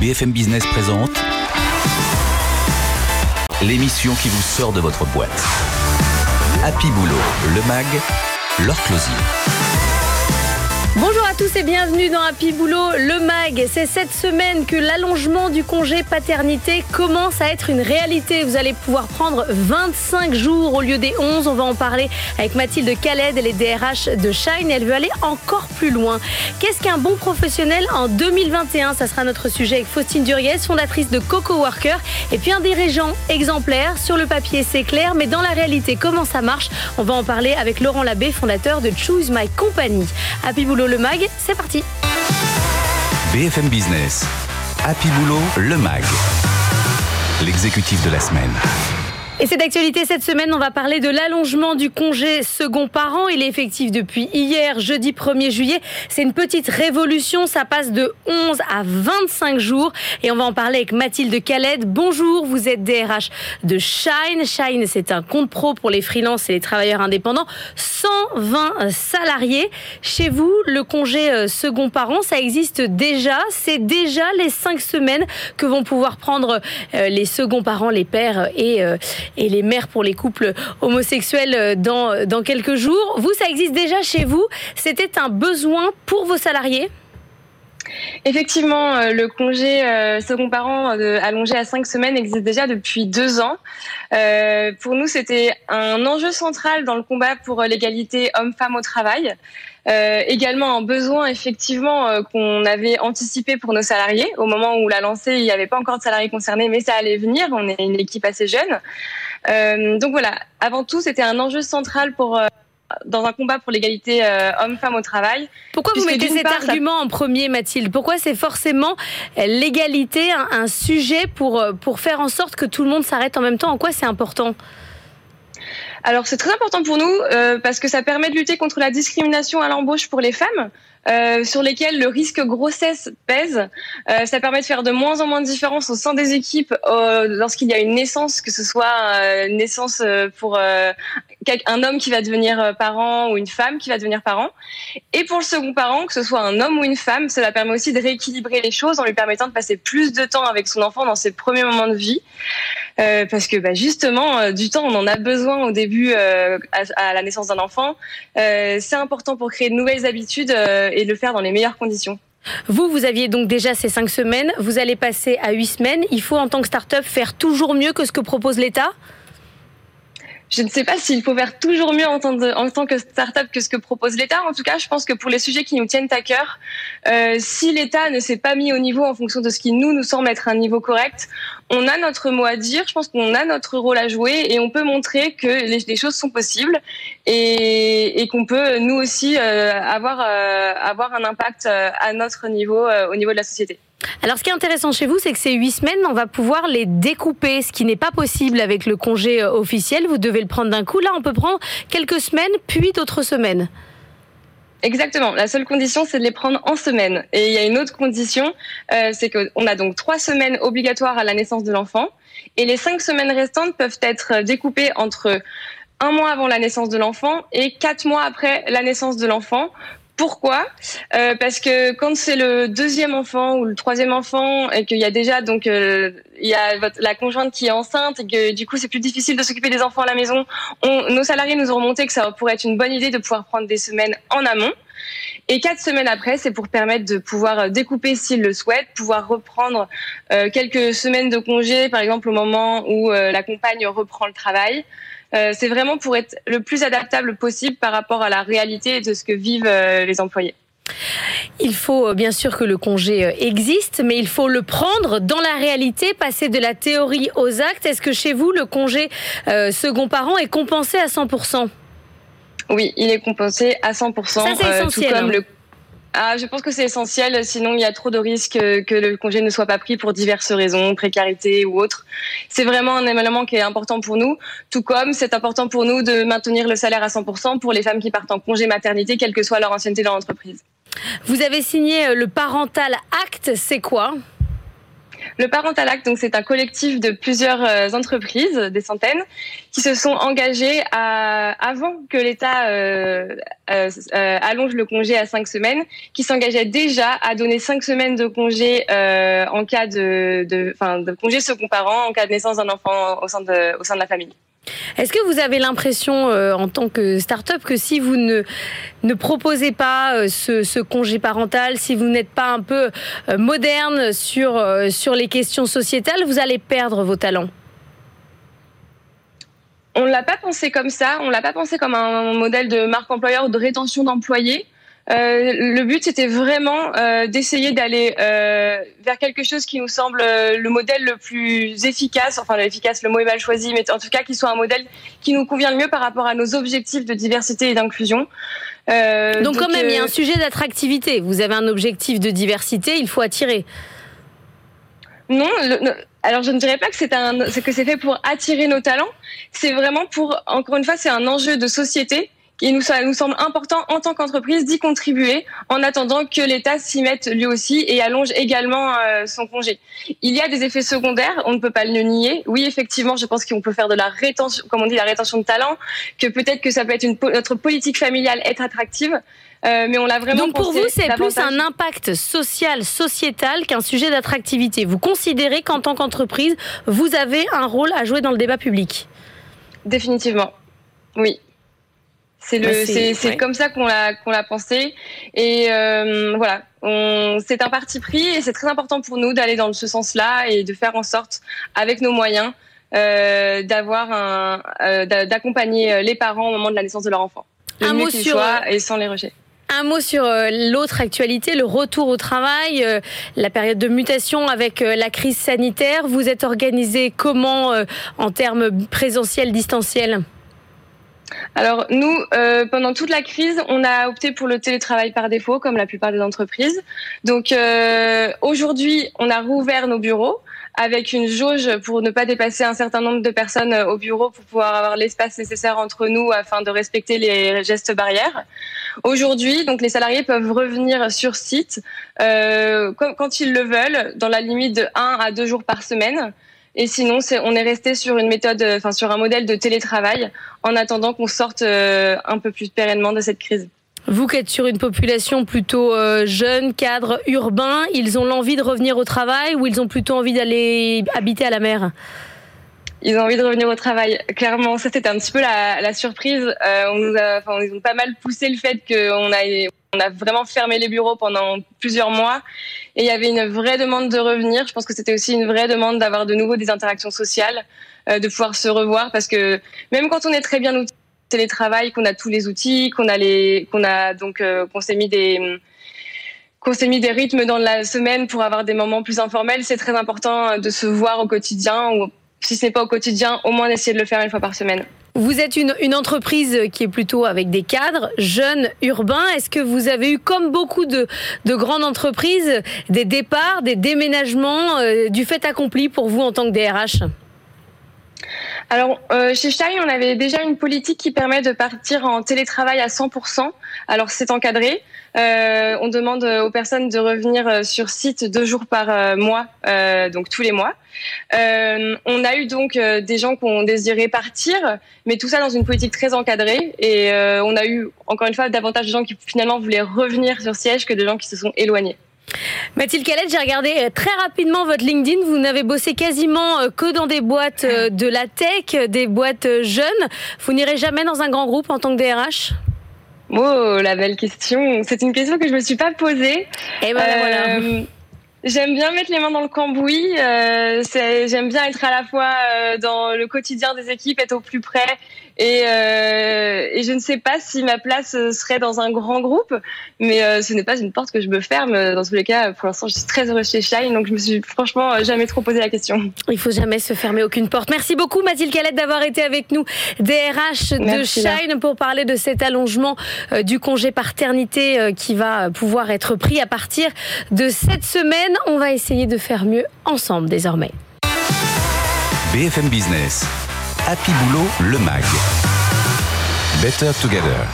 BFM Business présente l'émission qui vous sort de votre boîte. Happy Boulot, le MAG, leur closier. Bonjour à tous et bienvenue dans Happy Boulot, le MAG. C'est cette semaine que l'allongement du congé paternité commence à être une réalité. Vous allez pouvoir prendre 25 jours au lieu des 11. On va en parler avec Mathilde Khaled, elle est DRH de Shine. Elle veut aller encore plus loin. Qu'est-ce qu'un bon professionnel en 2021 Ça sera notre sujet avec Faustine Duriez, fondatrice de Coco Worker. Et puis un dirigeant exemplaire. Sur le papier, c'est clair, mais dans la réalité, comment ça marche? On va en parler avec Laurent Labbé, fondateur de Choose My Company. Happy Boulot le MAG, c'est parti. BFM Business, Happy Boulot, le MAG, l'exécutif de la semaine. Et c'est d'actualité cette semaine, on va parler de l'allongement du congé second parent. Il est effectif depuis hier, jeudi 1er juillet. C'est une petite révolution, ça passe de 11 à 25 jours. Et on va en parler avec Mathilde Khaled. Bonjour, vous êtes DRH de Shine. Shine, c'est un compte pro pour les freelances et les travailleurs indépendants. 120 salariés. Chez vous, le congé euh, second parent, ça existe déjà. C'est déjà les 5 semaines que vont pouvoir prendre euh, les seconds parents, les pères et euh, et les mères pour les couples homosexuels euh, dans, dans quelques jours. Vous, ça existe déjà chez vous. C'était un besoin pour vos salariés? Effectivement, euh, le congé euh, second parent allongé à cinq semaines existe déjà depuis deux ans. pour nous, c'était un enjeu central dans le combat pour l'égalité homme-femme au travail. Euh, également un besoin effectivement euh, qu'on avait anticipé pour nos salariés. Au moment où l'a lancé, il n'y avait pas encore de salariés concernés, mais ça allait venir. On est une équipe assez jeune. Euh, donc voilà, avant tout, c'était un enjeu central pour dans un combat pour l'égalité homme-femme au travail. Pourquoi vous mettez cet argument en premier, Mathilde? Pourquoi c'est forcément l'égalité un, un, sujet pour, pour faire en sorte que tout le monde s'arrête en même temps? En quoi c'est important? Alors c'est très important pour nous euh, parce que ça permet de lutter contre la discrimination à l'embauche pour les femmes. Euh, sur lesquelles le risque grossesse pèse. Euh, ça permet de faire de moins en moins de différence au sein des équipes euh, lorsqu'il y a une naissance, que ce soit une naissance pour un homme qui va devenir parent ou une femme qui va devenir parent. Et pour le second parent, que ce soit un homme ou une femme, cela permet aussi de rééquilibrer les choses en lui permettant de passer plus de temps avec son enfant dans ses premiers moments de vie. Parce que bah, justement, du temps, on en a besoin au début à, la naissance d'un enfant. c'est important pour créer de nouvelles habitudes et le faire dans les meilleures conditions. Vous, vous aviez donc déjà ces cinq semaines, vous allez passer à huit semaines. Il faut en tant que start-up faire toujours mieux que ce que propose l'État? Je ne sais pas s'il faut faire toujours mieux en tant, que start-up que ce que propose l'État. En tout cas, je pense que pour les sujets qui nous tiennent à cœur, euh, si l'État ne s'est pas mis au niveau en fonction de ce qui nous nous semble être un niveau correct, on a notre mot à dire. Je pense qu'on a notre rôle à jouer et on peut montrer que les, choses sont possibles et, et qu'on peut nous aussi euh, avoir euh, avoir un impact euh, à notre niveau, au niveau de la société. Alors, ce qui est intéressant chez vous, c'est que ces huit semaines, on va pouvoir les découper, ce qui n'est pas possible avec le congé euh, officiel. Vous devez le prendre d'un coup. Là, on peut prendre quelques semaines, puis d'autres semaines. Exactement. La seule condition, c'est de les prendre en semaine. Et il y a une autre condition, euh, c'est qu'on a donc trois semaines obligatoires à la naissance de l'enfant, et les cinq semaines restantes peuvent être découpées entre un mois avant la naissance de l'enfant et quatre mois après la naissance de l'enfant pourquoi? Euh, Parce que quand c'est le deuxième enfant ou le troisième enfant et qu'il y a déjà donc euh, la conjointe qui est enceinte et que du coup c'est plus difficile de s'occuper des enfants à la maison, nos salariés nous ont remonté que ça pourrait être une bonne idée de pouvoir prendre des semaines en amont. Et quatre semaines après, c'est pour permettre de pouvoir découper s'ils le souhaitent, pouvoir reprendre euh, quelques semaines de congé, par exemple au moment où la compagne reprend le travail. Euh, c'est vraiment pour être le plus adaptable possible par rapport à la réalité de ce que vivent euh, les employés. Il faut euh, bien sûr que le congé existe, mais il faut le prendre dans la réalité, passer de la théorie aux actes. Est-ce que chez vous, le congé second parent est compensé à 100% Oui, il est compensé à 100%. Ça, c'est essentiel. Tout comme hein. le ah, je pense que c'est essentiel, sinon il y a trop de risques que le congé ne soit pas pris pour diverses raisons, précarité ou autre. C'est vraiment un élément qui est important pour nous, tout comme c'est important pour nous de maintenir le salaire à 100% pour les femmes qui partent en congé maternité, quelle que soit leur ancienneté dans l'entreprise. Vous avez signé le Parental Act, c'est quoi? Le Parental Act, donc c'est un collectif de plusieurs euh, entreprises, des centaines, qui se sont engagées à, avant que l'État euh, euh, allonge le congé à cinq semaines, qui s'engageaient déjà à donner cinq semaines de congé en cas de, de, congé second parent en cas de naissance d'un enfant au sein de, au sein de la famille. Est-ce que vous avez l'impression, euh, en tant que start-up, que si vous ne, ne proposez pas euh, ce, congé parental, si vous n'êtes pas un peu euh, moderne sur, sur les questions sociétales, vous allez perdre vos talents? On ne l'a pas pensé comme ça. On ne l'a pas pensé comme un modèle de marque employeur ou de rétention d'employés. Euh, le but, c'était vraiment euh, d'essayer d'aller euh, vers quelque chose qui nous semble le modèle le plus efficace, enfin efficace, le mot est mal choisi, mais en tout cas qui soit un modèle qui nous convient le mieux par rapport à nos objectifs de diversité et d'inclusion. donc, donc, quand même, il y a un sujet d'attractivité. Vous avez un objectif de diversité, il faut attirer. Non, alors je ne dirais pas que c'est un, que c'est fait pour attirer nos talents. C'est vraiment pour, encore une fois, c'est un enjeu de société il nous, nous semble important en tant qu'entreprise d'y contribuer en attendant que l'État s'y mette lui aussi et allonge également euh, son congé. Il y a des effets secondaires, on ne peut pas le nier. Oui, effectivement, je pense qu'on peut faire de la rétention, comme on dit, la rétention de talent, que peut-être que ça peut être une, notre politique familiale être attractive. Euh, mais on l'a vraiment. Donc pour vous, c'est plus un impact social, sociétal qu'un sujet d'attractivité. Vous considérez qu'en tant qu'entreprise, vous avez un rôle à jouer dans le débat public? Définitivement, oui. C'est le, bah, comme ça qu'on l'a qu'on l'a pensé et euh, voilà. c'est un parti pris et c'est très important pour nous d'aller dans ce sens-là et de faire en sorte, avec nos moyens, euh, d'avoir un, euh, d'accompagner les parents au moment de la naissance de leur enfant. un mot sur et sans les rejets. Un mot sur l'autre actualité, le retour au travail, la période de mutation avec la crise sanitaire. Vous êtes organisé comment en termes présentiel, distanciel alors nous, euh, pendant toute la crise, on a opté pour le télétravail par défaut, comme la plupart des entreprises. Donc euh, aujourd'hui, on a rouvert nos bureaux avec une jauge pour ne pas dépasser un certain nombre de personnes euh, au bureau pour pouvoir avoir l'espace nécessaire entre nous afin de respecter les gestes barrières. Aujourd'hui, donc les salariés peuvent revenir sur site quand ils le veulent, dans la limite de 1 à 2 jours par semaine. Et sinon, on est resté sur une méthode, euh, enfin sur un modèle de télétravail, en attendant qu'on sorte euh, un peu plus pérennement de cette crise. Vous qui êtes sur une population plutôt euh, jeune, cadre, urbain, ils ont l'envie de revenir au travail ou ils ont plutôt envie d'aller habiter à la mer? Ils ont envie de revenir au travail. Clairement, ça c'était un petit peu la, surprise. on nous a, enfin, ils ont pas mal poussé le fait qu'on a, on a vraiment fermé les bureaux pendant plusieurs mois et il y avait une vraie demande de revenir. Je pense que c'était aussi une vraie demande d'avoir de nouveau des interactions sociales, euh, de pouvoir se revoir parce que même quand on est très bien outillé télétravail, qu'on a tous les outils, qu'on a les, qu'on a donc euh, qu'on s'est mis des qu'on s'est mis des rythmes dans la semaine pour avoir des moments plus informels, c'est très important de se voir au quotidien ou si ce n'est pas au quotidien, au moins d'essayer de le faire une fois par semaine. Vous êtes une, entreprise qui est plutôt avec des cadres jeunes, urbains. Est-ce que vous avez eu, comme beaucoup de, grandes entreprises, des départs, des déménagements, euh, du fait accompli pour vous en tant que DRH alors, euh, chez Shine, on avait déjà une politique qui permet de partir en télétravail à 100%. Alors, c'est encadré. Euh, on demande aux personnes de revenir sur site deux jours par mois, donc tous les mois. on a eu donc des gens qui ont désiré partir, mais tout ça dans une politique très encadrée. Et on a eu, encore une fois, davantage de gens qui finalement voulaient revenir sur siège que de gens qui se sont éloignés. Mathilde Calette, j'ai regardé euh, très rapidement votre LinkedIn. Vous n'avez bossé quasiment euh, que dans des boîtes euh, de la tech, des boîtes jeunes. Vous n'irez jamais dans un grand groupe en tant que DRH Oh, la belle question. C'est une question que je me suis pas posée. Et voilà, voilà. J'aime bien mettre les mains dans le cambouis. j'aime bien être à la fois dans le quotidien des équipes, être au plus près et, euh, et, je ne sais pas si ma place serait dans un grand groupe, mais euh, ce n'est pas une porte que je me ferme. Dans tous les cas, pour l'instant, je suis très heureuse chez Shine, donc je me suis franchement jamais trop posé la question. Il faut jamais se fermer aucune porte. Merci beaucoup, Mathilde Calette, d'avoir été avec nous, DRH de Shine, pour parler de cet allongement euh, du congé paternité euh, qui va pouvoir être pris à partir de cette semaine. On va essayer de faire mieux ensemble désormais. BFM Business. Happy Boulot, le MAG. Better Together.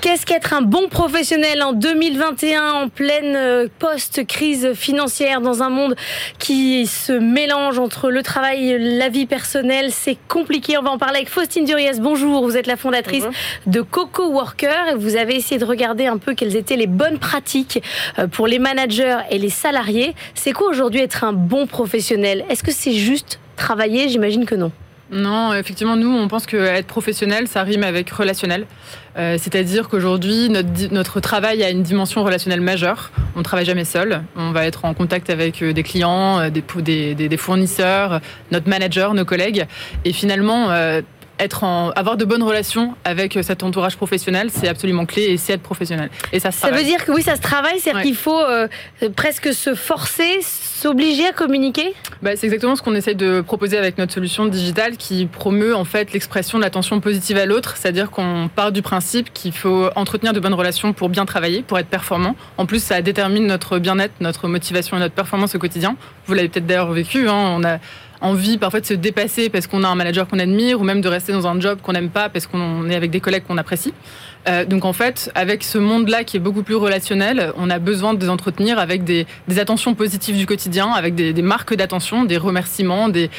Qu'est-ce qu'être un bon professionnel en 2021 en pleine euh, post-crise financière dans un monde qui se mélange entre le travail et la vie personnelle? C'est compliqué. On va en parler avec Faustine Duriez. Bonjour, vous êtes la fondatrice de Coco Worker et vous avez essayé de regarder un peu quelles étaient les bonnes pratiques euh, pour les managers et les salariés. C'est quoi aujourd'hui être un bon professionnel? Est-ce que c'est juste travailler? J'imagine que non. Non, effectivement, nous, on pense que être professionnel, ça rime avec relationnel. Euh, c'est-à-dire qu'aujourd'hui, notre, notre, travail a une dimension relationnelle majeure. On ne travaille jamais seul. On va être en contact avec euh, des clients, euh, des, fournisseurs, notre manager, nos collègues. Et finalement, être en, avoir de bonnes relations avec euh, cet entourage professionnel, c'est absolument clé et c'est être professionnel. Et ça Ça veut dire que oui, ça se travaille, c'est-à-dire qu'il faut euh, presque se forcer, s'obliger à communiquer bah, C'est exactement ce qu'on essaye de proposer avec notre solution digitale qui promeut en fait l'expression de l'attention positive à l'autre, c'est-à-dire qu'on part du principe qu'il faut entretenir de bonnes relations pour bien travailler, pour être performant. En plus, ça détermine notre bien-être, notre motivation et notre performance au quotidien. Vous l'avez peut-être d'ailleurs vécu, hein, on a envie parfois de se dépasser parce qu'on a un manager qu'on admire ou même de rester dans un job qu'on n'aime pas parce qu'on est avec des collègues qu'on apprécie. Euh, donc en fait, avec ce monde-là qui est beaucoup plus relationnel, on a besoin de les entretenir avec des, attentions positives du quotidien, avec des, marques d'attention, des remerciements, des,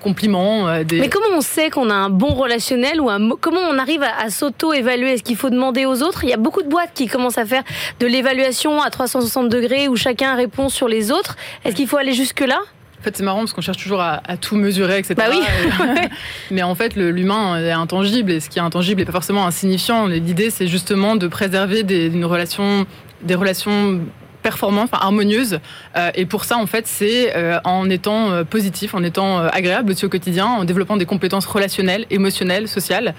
compliments. Euh, Mais comment on sait qu'on a un bon relationnel ou un, comment on arrive à s'auto-évaluer? Est-ce qu'il faut demander aux autres? Il y a beaucoup de boîtes qui commencent à faire de l'évaluation à 360 degrés où chacun répond sur les autres. Est-ce qu'il faut aller jusque-là? En fait, c'est marrant parce qu'on cherche toujours à, à, tout mesurer, etc. Bah oui. Mais en fait, l'humain est intangible et ce qui est intangible n'est pas forcément insignifiant. L'idée, c'est justement de préserver des, une relation, des relations performante, enfin harmonieuse. Euh, et pour ça, en fait, c'est euh, en étant euh, positif, en étant agréable aussi au quotidien, en développant des compétences relationnelles, émotionnelles, sociales,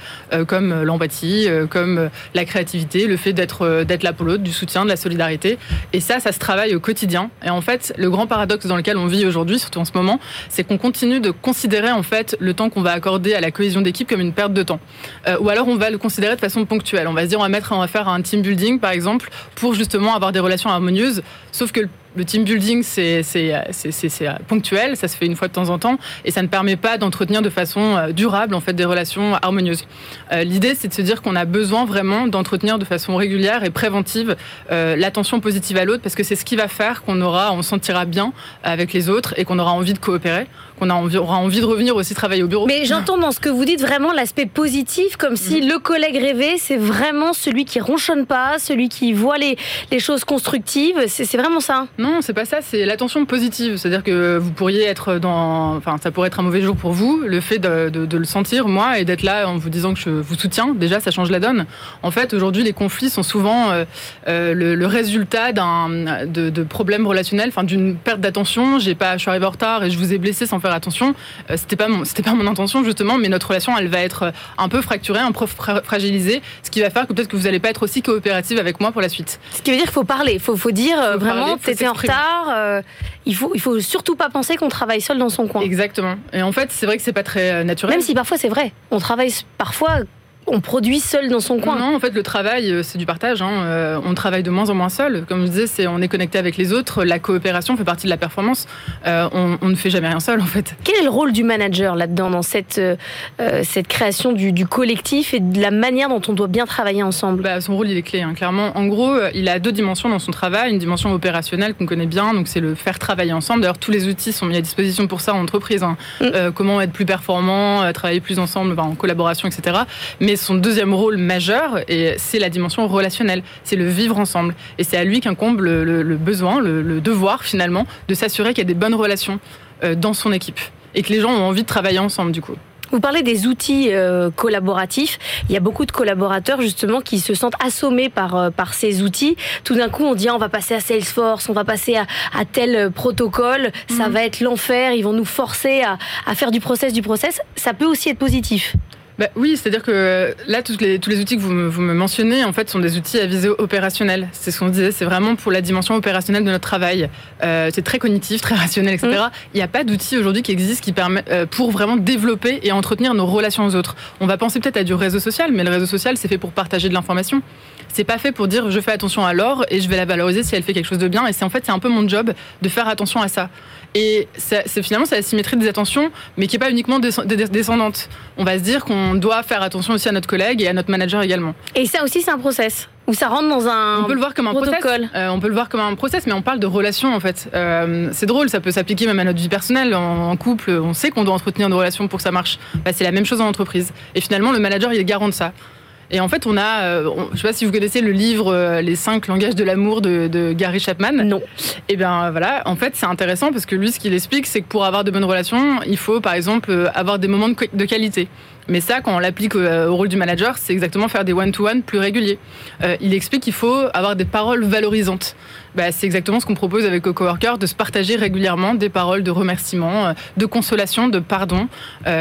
comme l'empathie, comme la créativité, le fait d'être d'être là pour l'autre, du soutien, de la solidarité. Et ça, ça se travaille au quotidien. Et en fait, le grand paradoxe dans lequel on vit aujourd'hui, surtout en ce moment, c'est qu'on continue de considérer en fait le temps qu'on va accorder à la cohésion d'équipe comme une perte de temps. ou alors on va le considérer de façon ponctuelle. On va se dire on va mettre, on va faire un team building par exemple pour justement avoir des relations harmonieuses sauf que le team building, c'est ponctuel, ça se fait une fois de temps en temps, et ça ne permet pas d'entretenir de façon euh, durable en fait des relations harmonieuses. Euh, L'idée, c'est de se dire qu'on a besoin vraiment d'entretenir de façon régulière et préventive euh, l'attention positive à l'autre, parce que c'est ce qui va faire qu'on aura, on sentira bien avec les autres et qu'on aura envie de coopérer, qu'on envie, aura envie de revenir aussi travailler au bureau. Mais j'entends dans ce que vous dites vraiment l'aspect positif, comme si mmh. le collègue rêvé, c'est vraiment celui qui ronchonne pas, celui qui voit les, les choses constructives. C'est vraiment ça. Non, c'est pas ça, c'est l'attention positive. C'est-à-dire que vous pourriez être dans. Enfin, ça pourrait être un mauvais jour pour vous. Le fait de, de, de le sentir, moi, et d'être là en vous disant que je vous soutiens, déjà, ça change la donne. En fait, aujourd'hui, les conflits sont souvent euh, euh, le, le, résultat d'un de, de, problèmes relationnels, enfin, d'une perte d'attention. J'ai pas, je suis arrivé en retard et je vous ai blessé sans faire attention. Euh, c'était pas mon, c'était pas mon intention, justement, mais notre relation, elle va être un peu fracturée, un peu fragilisée, ce qui va faire que peut-être que vous n'allez pas être aussi coopérative avec moi pour la suite. Ce qui veut dire qu'il faut parler, il faut, faut dire faut vraiment, t'étais en retard. Euh, il faut, il faut surtout pas penser qu'on travaille seul dans son coin. Exactement. Et en fait, c'est vrai que c'est pas très euh, naturel. Même si parfois c'est vrai. On travaille parfois on produit seul dans son coin. Non, en fait, le travail, euh, c'est du partage. Hein. Euh, on travaille de moins en moins seul. Comme je disais, c'est on est connecté avec les autres. La coopération fait partie de la performance. Euh, on, on, ne fait jamais rien seul, en fait. Quel est le rôle du manager là-dedans, dans cette, euh, cette création du, du, collectif et de la manière dont on doit bien travailler ensemble? Bah, Son rôle, il est clé, hein. clairement. En gros, il a deux dimensions dans son travail. Une dimension opérationnelle qu'on connaît bien, donc c'est le faire travailler ensemble. D'ailleurs, tous les outils sont mis à disposition pour ça en entreprise. Hein. Mm. Euh, comment être plus performant, travailler plus ensemble, en collaboration, etc. Mais son deuxième rôle majeur et c'est la dimension relationnelle, c'est le vivre ensemble. Et c'est à lui qu'incombe le, le, le, besoin, le, le, devoir finalement de s'assurer qu'il y a des bonnes relations euh, dans son équipe et que les gens ont envie de travailler ensemble du coup. Vous parlez des outils euh, collaboratifs. Il y a beaucoup de collaborateurs justement qui se sentent assommés par, euh, par ces outils. Tout d'un coup, on dit ah, on va passer à Salesforce, on va passer à, à tel protocole, mmh. ça va être l'enfer, ils vont nous forcer à, à faire du process, du process. Ça peut aussi être positif. Bah, oui, c'est-à-dire que là, tous les, tous les outils que vous me, vous me, mentionnez, en fait, sont des outils à visée opérationnelle. C'est ce qu'on disait, c'est vraiment pour la dimension opérationnelle de notre travail. Euh, c'est très cognitif, très rationnel, etc. Mmh. Il n'y a pas d'outils aujourd'hui qui existent qui permettent euh, pour vraiment développer et entretenir nos relations aux autres. On va penser peut-être à du réseau social, mais le réseau social, c'est fait pour partager de l'information. c'est pas fait pour dire je fais attention à Laure et je vais la valoriser si elle fait quelque chose de bien. Et c'est en fait c'est un peu mon job de faire attention à ça. Et c'est finalement c'est la symétrie des attentions, mais qui est pas uniquement descendante. On va se dire qu'on doit faire attention aussi à notre collègue et à notre manager également. Et ça aussi c'est un process où ça rentre dans un on peut le voir comme un protocole. Euh, on peut le voir comme un process, mais on parle de relations en fait. Euh, c'est drôle, ça peut s'appliquer même à notre vie personnelle, en, couple. On sait qu'on doit entretenir une relation pour que ça marche. Bah, c'est la même chose en entreprise. Et finalement, le manager, il est garant de ça. Et en fait, on a, euh, je ne sais pas si vous connaissez le livre euh, Les cinq langages de l'amour de, Gary Chapman. Non. Et eh bien voilà, en fait, c'est intéressant parce que lui, ce qu'il explique, c'est que pour avoir de bonnes relations, il faut par exemple euh, avoir des moments de, qualité. Mais ça, quand on l'applique au, rôle du manager, c'est exactement faire des one-to-one plus réguliers. il explique qu'il faut avoir des paroles valorisantes. Bah, c'est exactement ce qu'on propose avec Coco Worker, de se partager régulièrement des paroles de remerciement, de consolation, de pardon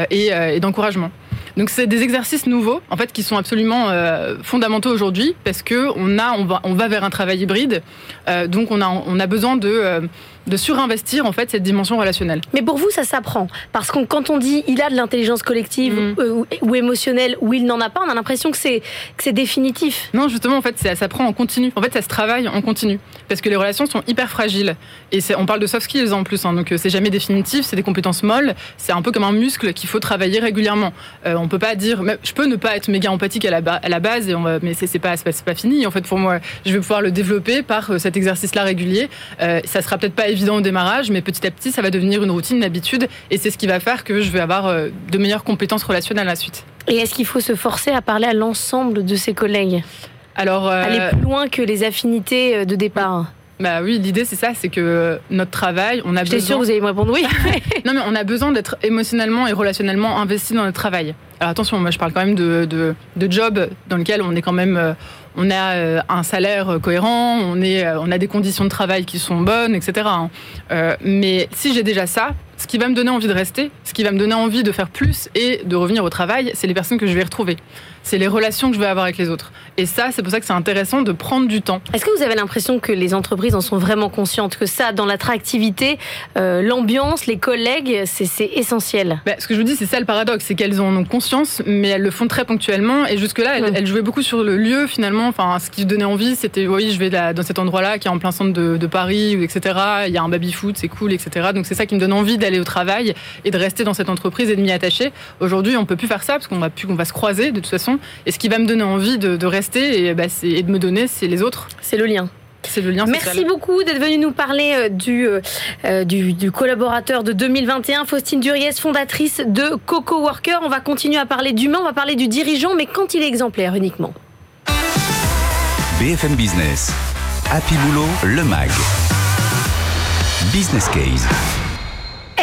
et d'encouragement. Donc c'est des exercices nouveaux, en fait, qui sont absolument euh, fondamentaux aujourd'hui parce que on a, on va, on va vers un travail hybride. Euh, donc on a, on a besoin de euh, de surinvestir en fait cette dimension relationnelle. Mais pour vous, ça s'apprend parce que quand on dit il a de l'intelligence collective mm. ou, émotionnelle ou il n'en a pas, on a l'impression que c'est que c'est définitif. Non, justement, en fait, ça s'apprend en continu. En fait, ça se travaille en continu parce que les relations sont hyper fragiles et on parle de soft skills en plus, hein, donc c'est jamais définitif, c'est des compétences molles, c'est un peu comme un muscle qu'il faut travailler régulièrement. Euh, on peut pas dire, je peux ne pas être méga empathique à la, à la base, et on mais c'est pas, pas, pas fini. En fait, pour moi, je vais pouvoir le développer par euh, cet exercice-là régulier. Euh, ça sera peut-être pas évident au démarrage, mais petit à petit, ça va devenir une routine, une habitude, et c'est ce qui va faire que je vais avoir euh, de meilleures compétences relationnelles à la suite. Et est-ce qu'il faut se forcer à parler à l'ensemble de ses collègues? Alors, aller plus loin que les affinités de départ bah oui, l'idée c'est ça, c'est que notre travail, on a J'étais besoin. sûr que vous allez me répondre oui. non mais on a besoin d'être émotionnellement et relationnellement investi dans notre travail. Alors attention, moi je parle quand même de, de, job dans lequel on est quand même, euh, on a euh, un salaire cohérent, euh, on a des conditions de travail qui sont bonnes, etc. Hein. mais si j'ai déjà ça, ce qui va me donner envie de rester, ce qui va me donner envie de faire plus et de revenir au travail, c'est les personnes que je vais retrouver. C'est les relations que je vais avoir avec les autres. Et ça, c'est pour ça que c'est intéressant de prendre du temps. Est-ce que vous avez l'impression que les entreprises en sont vraiment conscientes Que ça, dans l'attractivité, euh, l'ambiance, les collègues, c'est essentiel? Bah, Ce que je vous dis, c'est ça le paradoxe, c'est qu'elles en ont conscience, mais elles le font très ponctuellement. Et jusque-là, elles, jouaient beaucoup sur le lieu, finalement. Enfin, ce qui donnait envie, c'était, oui, je vais dans cet endroit-là, qui est en plein centre de, de Paris, etc. Il y a un baby-foot, c'est cool, etc. Donc c'est ça qui me donne envie d'aller au travail et de rester dans cette entreprise et de m'y attacher. Aujourd'hui, on peut plus faire ça parce qu'on va plus, qu'on va se croiser de toute façon. Et ce qui va me donner envie de, rester et, bah, et de me donner, c'est les autres. C'est le lien. C'est le lien Merci beaucoup d'être venu nous parler euh, du, euh, euh, du, du, collaborateur de 2021, Faustine Duriez, fondatrice de Coco Worker. On va continuer à parler d'humain, on va parler du dirigeant, mais quand il est exemplaire uniquement. BFM Business, Happy Boulot, le MAG. Business Case.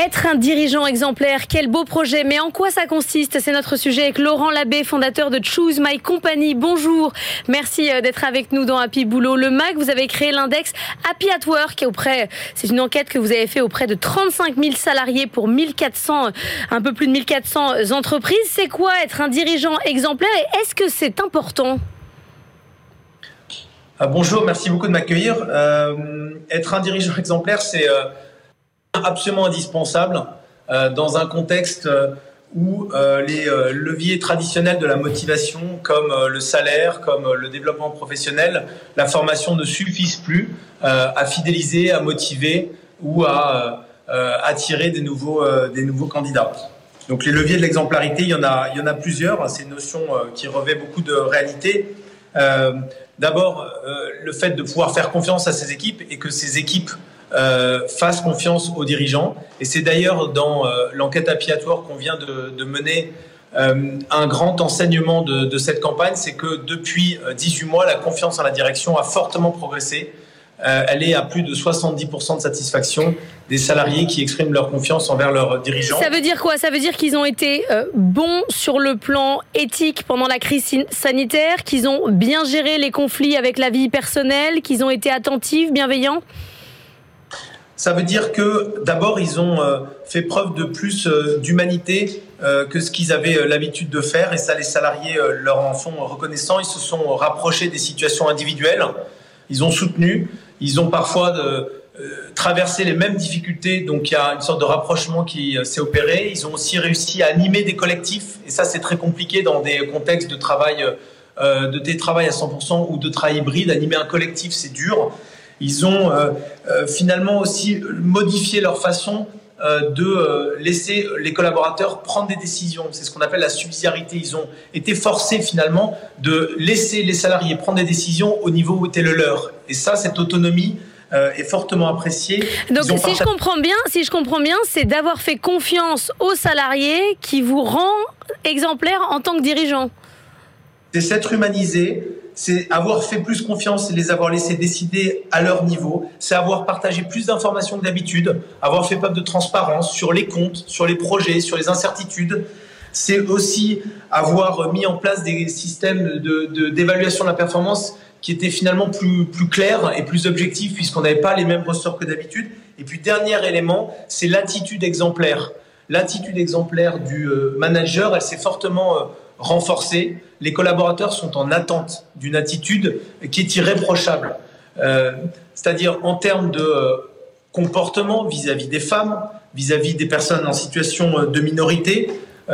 Être un dirigeant exemplaire, quel beau projet. Mais en quoi ça consiste? C'est notre sujet avec Laurent Labbé, fondateur de Choose My Company. Bonjour. Merci euh, d'être avec nous dans Happy Boulot. Le MAC, vous avez créé l'index Happy at Work c'est une enquête que vous avez fait auprès de 35 000 salariés pour 1400, un peu plus de 1400 entreprises. C'est quoi être un dirigeant exemplaire et est-ce que c'est important? Ah, bonjour, merci beaucoup de m'accueillir. Euh, être un dirigeant exemplaire, c'est euh, absolument indispensable euh, dans un contexte euh, où euh, les leviers traditionnels de la motivation, comme le salaire, comme le développement professionnel, la formation ne suffisent plus à fidéliser, à motiver ou à attirer des nouveaux, des nouveaux candidats. Donc les leviers de l'exemplarité, il y en a, il y en a plusieurs. C'est une notion qui revêt beaucoup de réalité. D'abord, le fait de pouvoir faire confiance à ses équipes et que ces équipes euh, fasse confiance aux dirigeants. Et c'est d'ailleurs dans euh, l'enquête appiatoire qu'on vient de, mener euh, un grand enseignement de, cette campagne, c'est que depuis 18 mois, la confiance en la direction a fortement progressé. elle est à plus de 70% de satisfaction des salariés qui expriment leur confiance envers leurs dirigeants. Ça veut dire quoi? Ça veut dire qu'ils ont été bons sur le plan éthique pendant la crise sanitaire, qu'ils ont bien géré les conflits avec la vie personnelle, qu'ils ont été attentifs, bienveillants? Ça veut dire que d'abord, ils ont euh, fait preuve de plus euh, d'humanité euh, que ce qu'ils avaient l'habitude de faire, et ça, les salariés leur en font reconnaissant. Ils se sont rapprochés des situations individuelles, ils ont soutenu, ils ont parfois traversé les mêmes difficultés, donc il y a une sorte de rapprochement qui s'est opéré. Ils ont aussi réussi à animer des collectifs, et ça, c'est très compliqué dans des contextes de travail de télétravail à 100% ou de travail hybride. Animer un collectif, c'est dur. Ils ont euh, euh, finalement aussi modifié leur façon de laisser les collaborateurs prendre des décisions. C'est ce qu'on appelle la subsidiarité. Ils ont été forcés finalement de laisser les salariés prendre des décisions au niveau où était le leur. Et ça, cette autonomie, est fortement appréciée. Donc, si je comprends bien, si je comprends bien, c'est d'avoir fait confiance aux salariés qui vous rend exemplaire en tant que dirigeant c'est s'être humanisé, c'est avoir fait plus confiance et les avoir laissés décider à leur niveau, c'est avoir partagé plus d'informations que d'habitude, avoir fait preuve de transparence sur les comptes, sur les projets, sur les incertitudes. C'est aussi avoir mis en place des systèmes d'évaluation de, de, la performance qui étaient finalement plus, plus clairs et plus objectifs puisqu'on n'avait pas les mêmes ressorts que d'habitude. Et puis dernier élément, c'est l'attitude exemplaire. L'attitude exemplaire du euh, manager, elle s'est fortement euh, renforcée les collaborateurs sont en attente d'une attitude qui est irréprochable. Euh, c'est-à-dire en termes de euh, comportement vis-à-vis des femmes, vis-à-vis des personnes en situation euh, de minorité,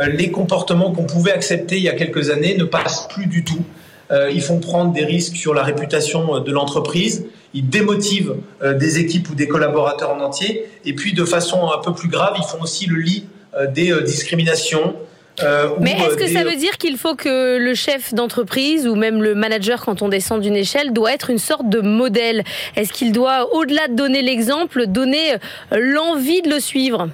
les comportements qu'on pouvait accepter il y a quelques années ne passent plus du tout. ils font prendre des risques sur la réputation de l'entreprise, ils démotivent des équipes ou des collaborateurs en entier, et puis de façon un peu plus grave, ils font aussi le lit des discriminations, euh, Mais est-ce que ça veut dire qu'il faut que le chef d'entreprise ou même le manager, quand on descend d'une échelle, doit être une sorte de modèle? Est-ce qu'il doit, au-delà de donner l'exemple, donner euh, l'envie de le suivre?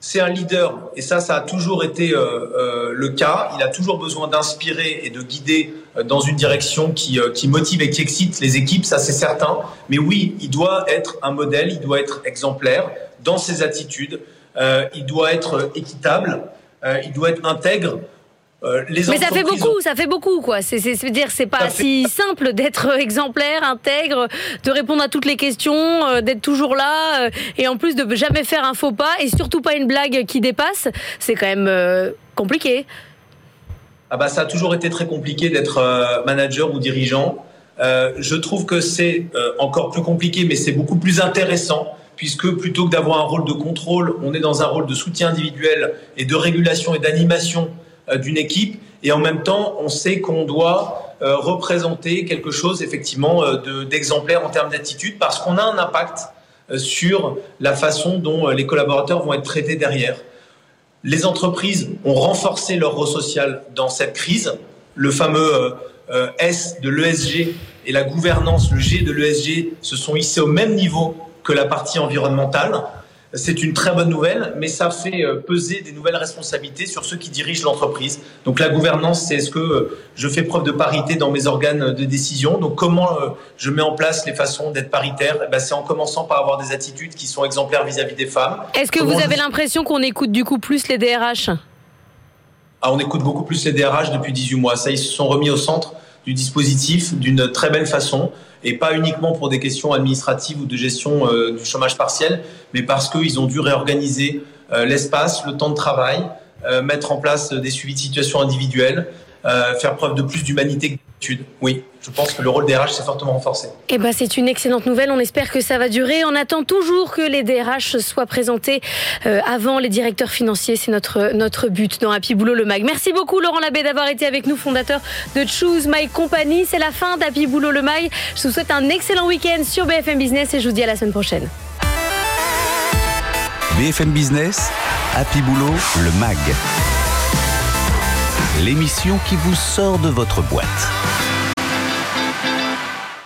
C'est un leader et ça, ça a toujours été euh, le cas. Il a toujours besoin d'inspirer et de guider dans une direction qui, qui motive et qui excite les équipes, ça c'est certain. Mais oui, il doit être un modèle, il doit être exemplaire dans ses attitudes, il doit être équitable. Euh, il doit être intègre. Euh, les Mais ça fait beaucoup, ça fait beaucoup, quoi. C'est, c'est, pas si simple d'être exemplaire, intègre, de répondre à toutes les questions, euh, d'être toujours là, et en plus de jamais faire un faux pas, et surtout pas une blague qui dépasse. C'est quand même compliqué. Ah bah ça a toujours été très compliqué d'être manager ou dirigeant. je trouve que c'est encore plus compliqué, mais c'est beaucoup plus intéressant puisque plutôt que d'avoir un rôle de contrôle, on est dans un rôle de soutien individuel et de régulation et d'animation euh, d'une équipe. Et en même temps, on sait qu'on doit euh, représenter quelque chose effectivement euh, d'exemplaire en termes d'attitude parce qu'on a un impact sur la façon dont les collaborateurs vont être traités derrière. Les entreprises ont renforcé leur rôle social dans cette crise. Le fameux S de l'ESG et la gouvernance, le G de l'ESG, se sont hissés au même niveau que la partie environnementale. C'est une très bonne nouvelle, mais ça fait euh, peser des nouvelles responsabilités sur ceux qui dirigent l'entreprise. Donc la gouvernance, c'est est-ce que euh, je fais preuve de parité dans mes organes de décision Donc comment euh, je mets en place les façons d'être paritaire? Eh ben, C'est en commençant par avoir des attitudes qui sont exemplaires vis-à-vis des femmes. Est-ce que vous avez l'impression qu'on écoute du coup plus les DRH ah, On écoute beaucoup plus les DRH depuis 18 mois. Ça, ils se sont remis au centre du dispositif d'une très belle façon et pas uniquement pour des questions administratives ou de gestion euh, du chômage partiel, mais parce qu'ils ont dû réorganiser euh, l'espace, le temps de travail, euh, mettre en place des suivis de situation individuelles, faire preuve de plus d'humanité que d'habitude. Oui, je pense que le rôle des RH s'est fortement renforcé. Eh ben, c'est une excellente nouvelle. On espère que ça va durer. On attend toujours que les DRH soient présentés avant les directeurs financiers. C'est notre, notre but dans Happy Boulot le Mag. Merci beaucoup, Laurent Labbé, d'avoir été avec nous, fondateur de Choose My Company. C'est la fin d'Happy Boulot le Mag. Je vous souhaite un excellent week-end sur BFM Business et je vous dis à la semaine prochaine. BFM Business, Happy Boulot le Mag l'émission qui vous sort de votre boîte.